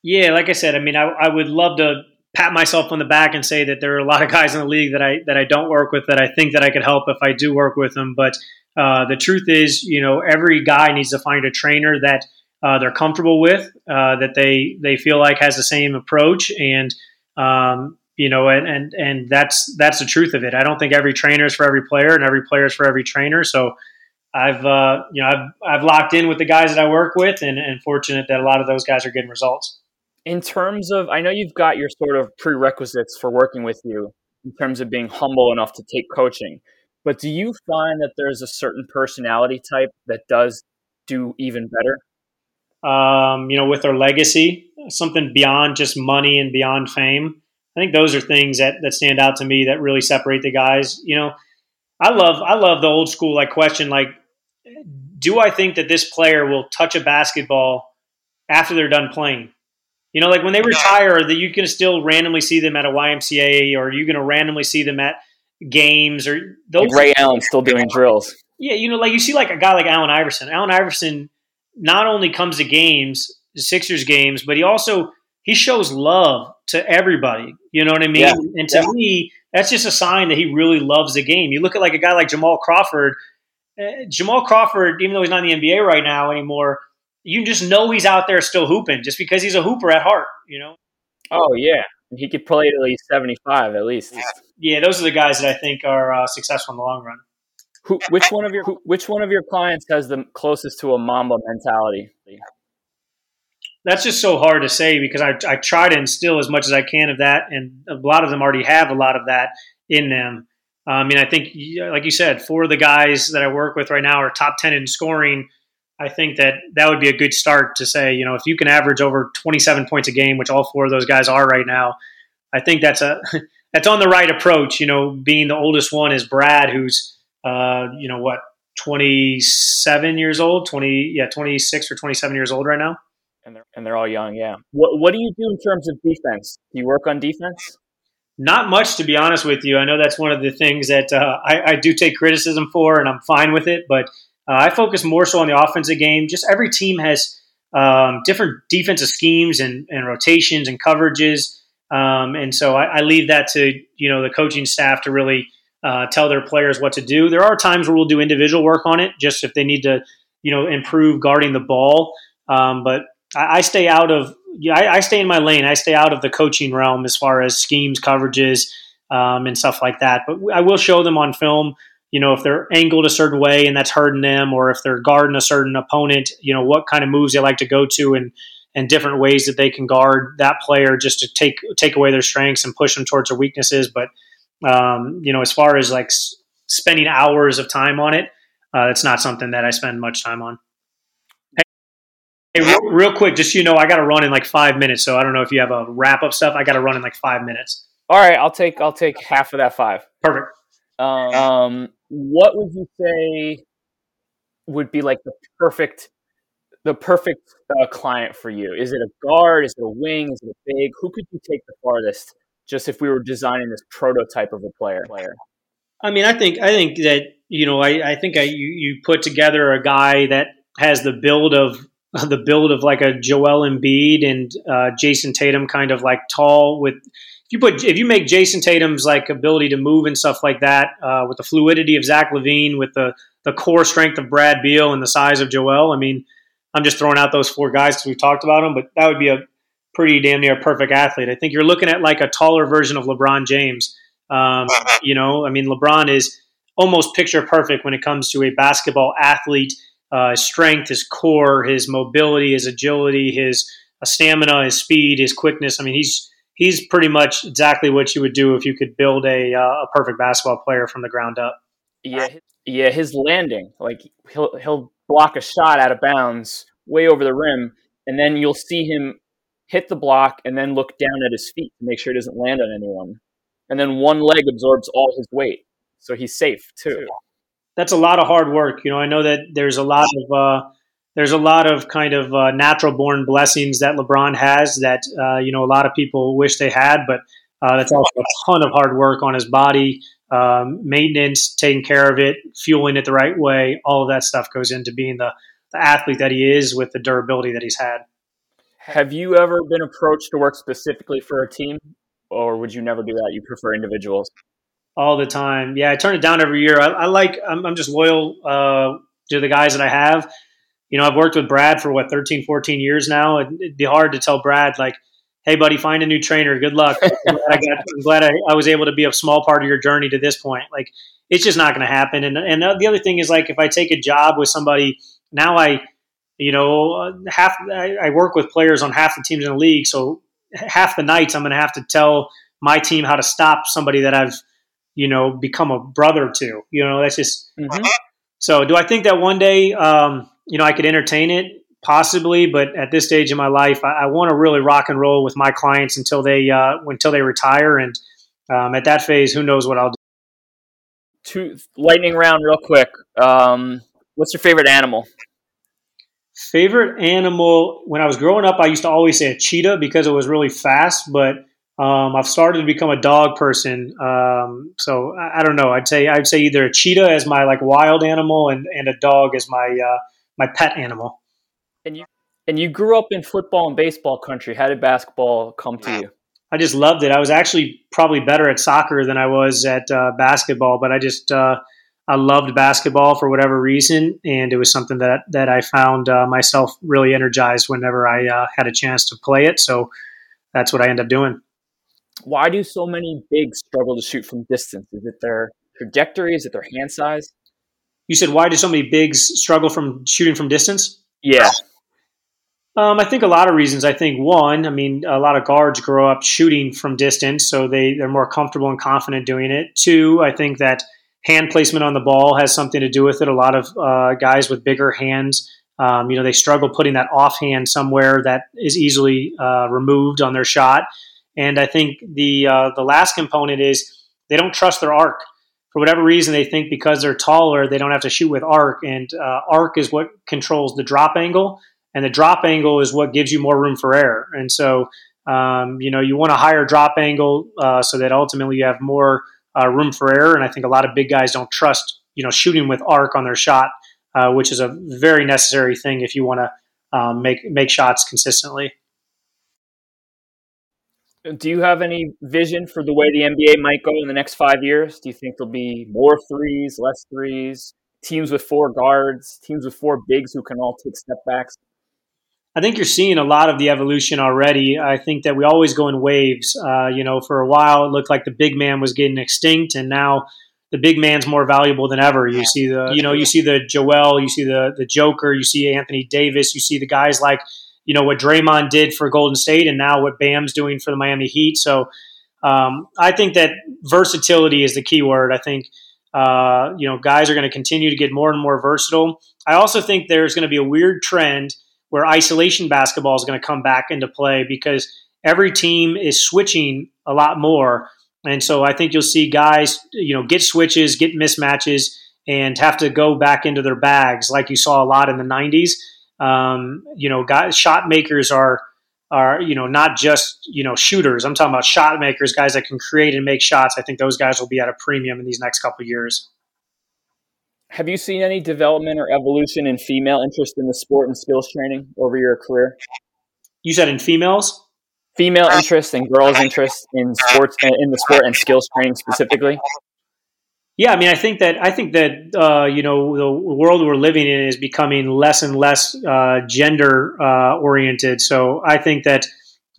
Yeah, like I said, I mean, I, I would love to pat myself on the back and say that there are a lot of guys in the league that I that I don't work with that I think that I could help if I do work with them. But uh, the truth is, you know, every guy needs to find a trainer that uh, they're comfortable with, uh, that they they feel like has the same approach, and um, you know, and, and and that's that's the truth of it. I don't think every trainer is for every player, and every player is for every trainer. So. I've uh, you know I've, I've locked in with the guys that I work with, and, and fortunate that a lot of those guys are getting results in terms of i know you've got your sort of prerequisites for working with you in terms of being humble enough to take coaching but do you find that there's a certain personality type that does do even better? Um, you know with their legacy something beyond just money and beyond fame i think those are things that, that stand out to me that really separate the guys. You know i love i love the old school like question like do i think that this player will touch a basketball after they're done playing you know, like when they retire, that you can still randomly see them at a YMCA, or you're going to randomly see them at games, or those. Like Ray Allen still doing drills. Yeah, you know, like you see like a guy like Allen Iverson. Allen Iverson not only comes to games, Sixers games, but he also he shows love to everybody. You know what I mean? Yeah. And to Yeah. me, that's just a sign that he really loves the game. You look at like a guy like Jamal Crawford. Uh, Jamal Crawford, even though he's not in the NBA right now anymore, you just know he's out there still hooping just because he's a hooper at heart. You know? Oh yeah, he could play at least seventy five at least. Yeah, those are the guys that I think are uh, successful in the long run. Who, which one of your who, which one of your clients has the closest to a Mamba mentality? That's just so hard to say because I, I try to instill as much as I can of that, and a lot of them already have a lot of that in them. I mean, I think, like you said, four of the guys that I work with right now are top 10 in scoring. I think that that would be a good start to say, you know, if you can average over 27 points a game, which all four of those guys are right now, I think that's a that's on the right approach. You know, being the oldest one is Brad, who's uh, you know what, 27 years old, 20 yeah, 26 or 27 years old right now. And they're and they're all young. Yeah. What what do you do in terms of defense? Do you work on defense? Not much, to be honest with you. I know that's one of the things that uh, I, I do take criticism for, and I'm fine with it. But uh, I focus more so on the offensive game. Just every team has um, different defensive schemes and, and rotations and coverages, um, and so I, I leave that to you know the coaching staff to really uh, tell their players what to do. There are times where we'll do individual work on it, just if they need to you know improve guarding the ball. Um, but I, I stay out of yeah, I, I stay in my lane. I stay out of the coaching realm as far as schemes, coverages, um, and stuff like that. But I will show them on film, you know, if they're angled a certain way and that's hurting them, or if they're guarding a certain opponent, you know, what kind of moves they like to go to and and different ways that they can guard that player just to take take away their strengths and push them towards their weaknesses. But um, you know, as far as like s- spending hours of time on it, uh, it's not something that I spend much time on. Hey, real, real quick, just so you know, I got to run in like five minutes. So I don't know if you have a wrap up stuff. I got to run in like five minutes. All right, I'll take I'll take half of that five. Perfect. Um, um, what would you say would be like the perfect the perfect uh, client for you? Is it a guard? Is it a wing? Is it a big? Who could you take the farthest? Just if we were designing this prototype of a player. Player. I mean, I think I think that you know, I, I think I you, you put together a guy that has the build of the build of like a Joel Embiid and uh, Jayson Tatum, kind of like tall with. If you put if you make Jayson Tatum's like ability to move and stuff like that uh, with the fluidity of Zach LaVine, with the the core strength of Brad Beal and the size of Joel, I mean, I'm just throwing out those four guys because we've talked about them, but that would be a pretty damn near perfect athlete. I think you're looking at like a taller version of LeBron James. Um, you know, I mean, LeBron is almost picture perfect when it comes to a basketball athlete. Uh, his strength, his core, his mobility, his agility, his uh, stamina, his speed, his quickness. I mean, he's he's pretty much exactly what you would do if you could build a uh, a perfect basketball player from the ground up. Yeah, yeah. His landing, like he'll he'll block a shot out of bounds way over the rim, and then you'll see him hit the block and then look down at his feet to make sure it doesn't land on anyone. And then one leg absorbs all his weight, so he's safe too. That's a lot of hard work. You know, I know that there's a lot of uh, there's a lot of kind of uh, natural born blessings that LeBron has that uh, you know a lot of people wish they had, but uh, that's also a ton of hard work on his body, um, maintenance, taking care of it, fueling it the right way. All of that stuff goes into being the, the athlete that he is with the durability that he's had. Have you ever been approached to work specifically for a team, or would you never do that? You prefer individuals? all the time. Yeah, I turn it down every year. I, I like. I'm, I'm, just loyal uh, to the guys that I have. You know, I've worked with Brad for what 13, 14 years now. It'd, be hard to tell Brad like, "Hey, buddy, find a new trainer. Good luck." I'm glad, I, got, I'm glad I, I, was able to be a small part of your journey to this point. Like, it's just not going to happen. And and the other thing is like, if I take a job with somebody now, I, you know, half I, I work with players on half the teams in the league, so half the nights I'm going to have to tell my team how to stop somebody that I've you know, become a brother to. You know, that's just. Mm-hmm. So, do I think that one day, um, you know, I could entertain it? Possibly, but at this stage in my life, I, I want to really rock and roll with my clients until they uh, until they retire, and um, at that phase, who knows what I'll do. Two lightning round, real quick. Um, what's your favorite animal? Favorite animal? When I was growing up, I used to always say a cheetah because it was really fast, but um, I've started to become a dog person. Um, so I, I, don't know. I'd say I'd say either a cheetah as my like wild animal and, and a dog as my uh, my pet animal. And you And you grew up in football and baseball country. How did basketball come to you? I just loved it. I was actually probably better at soccer than I was at uh, basketball, but I just uh, I loved basketball for whatever reason, and it was something that that I found uh, myself really energized whenever I uh, had a chance to play it. So that's what I end up doing. Why do so many bigs struggle to shoot from distance? Is it their trajectory? Is it their hand size? You said why do so many bigs struggle from shooting from distance? Yeah. Um, I think a lot of reasons. I think one, I mean, a lot of guards grow up shooting from distance, so they they're more comfortable and confident doing it. Two, I think that hand placement on the ball has something to do with it. A lot of uh, guys with bigger hands, um, you know, they struggle putting that offhand somewhere that is easily uh, removed on their shot. And I think the uh, the last component is they don't trust their arc. For whatever reason, they think because they're taller, they don't have to shoot with arc, and uh, arc is what controls the drop angle and the drop angle is what gives you more room for error. And so, um, you know, you want a higher drop angle uh, so that ultimately you have more uh, room for error. And I think a lot of big guys don't trust, you know, shooting with arc on their shot, uh, which is a very necessary thing if you want to um, make make shots consistently. Do you have any vision for the way the NBA might go in the next five years? Do you think there'll be more threes, less threes, teams with four guards, teams with four bigs who can all take step backs? I think you're seeing a lot of the evolution already. I think that we always go in waves. Uh, you know, for a while it looked like the big man was getting extinct, and now the big man's more valuable than ever. You see the, you know, you see the Joel, you see the the Joker, you see Anthony Davis, you see the guys like, you know, what Draymond did for Golden State, and now what Bam's doing for the Miami Heat. So um, I think that versatility is the key word. I think. Uh, you know, guys are going to continue to get more and more versatile. I also think there's going to be a weird trend where isolation basketball is going to come back into play because every team is switching a lot more. And so I think you'll see guys, you know, get switches, get mismatches, and have to go back into their bags like you saw a lot in the 90s. Um, you know, guys, shot makers are are you know not just you know shooters. I'm talking about shot makers, guys that can create and make shots. I think those guys will be at a premium in these next couple years. Have you seen any development or evolution in female interest in the sport and skills training over your career? You said in females? Female interest and girls' interest in sports in the sport and skills training specifically. Yeah, I mean, I think that I think that uh, you know the world we're living in is becoming less and less uh, gender uh, oriented. So I think that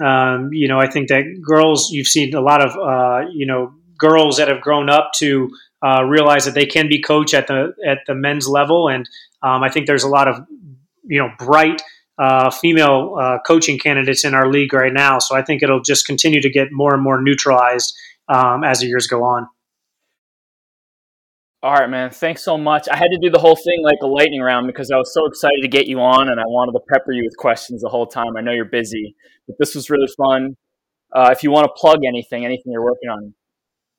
um, you know I think that girls you've seen a lot of uh, you know girls that have grown up to uh, realize that they can be coach at the at the men's level, and um, I think there's a lot of you know bright uh, female coaching candidates in our league right now. So I think it'll just continue to get more and more neutralized um, as the years go on. All right, man. Thanks so much. I had to do the whole thing like a lightning round because I was so excited to get you on, and I wanted to pepper you with questions the whole time. I know you're busy, but this was really fun. Uh, if you want to plug anything, anything you're working on,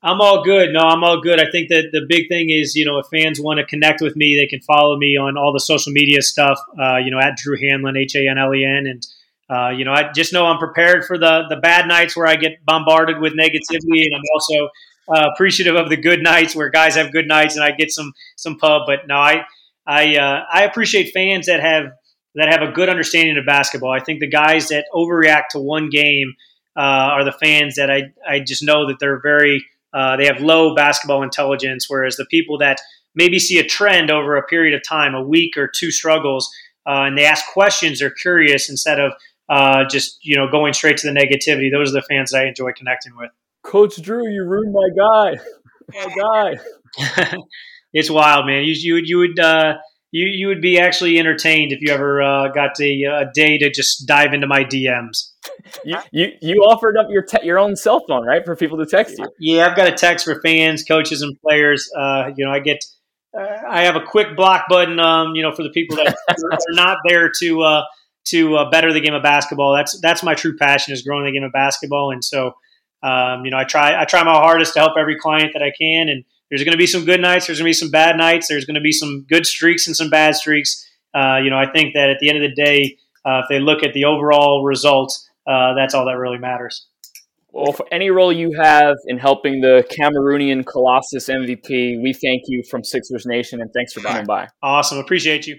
I'm all good. No, I'm all good. I think that the big thing is, you know, if fans want to connect with me, they can follow me on all the social media stuff. Uh, you know, at Drew Hanlen, H A N L E N, and uh, you know, I just know I'm prepared for the the bad nights where I get bombarded with negativity, and I'm also uh, appreciative of the good nights where guys have good nights and I get some some pub. But no, I I uh, I appreciate fans that have that have a good understanding of basketball. I think the guys that overreact to one game uh, are the fans that I I just know that they're very uh, they have low basketball intelligence, whereas the people that maybe see a trend over a period of time, a week or two struggles, uh, and they ask questions, they're curious instead of uh, just you know going straight to the negativity. Those are the fans that I enjoy connecting with. Coach Drew, you ruined my guy, my guy. it's wild, man. You you, would you would uh, you you would be actually entertained if you ever uh, got a, a, day to just dive into my DMs. You you, you offered up your te- your own cell phone, right, for people to text you. Yeah, I've got a text for fans, coaches, and players. Uh, you know, I get uh, I have a quick block button. Um, you know, for the people that are not there to uh, to uh, better the game of basketball. That's that's my true passion is growing the game of basketball, and so um, you know, I try I try my hardest to help every client that I can and there's going to be some good nights. There's going to be some bad nights. There's going to be some good streaks and some bad streaks. Uh, you know, I think that at the end of the day, uh, if they look at the overall results, uh, that's all that really matters. Well, for any role you have in helping the Cameroonian Colossus MVP, we thank you from Sixers Nation and thanks for coming by. Awesome. Appreciate you.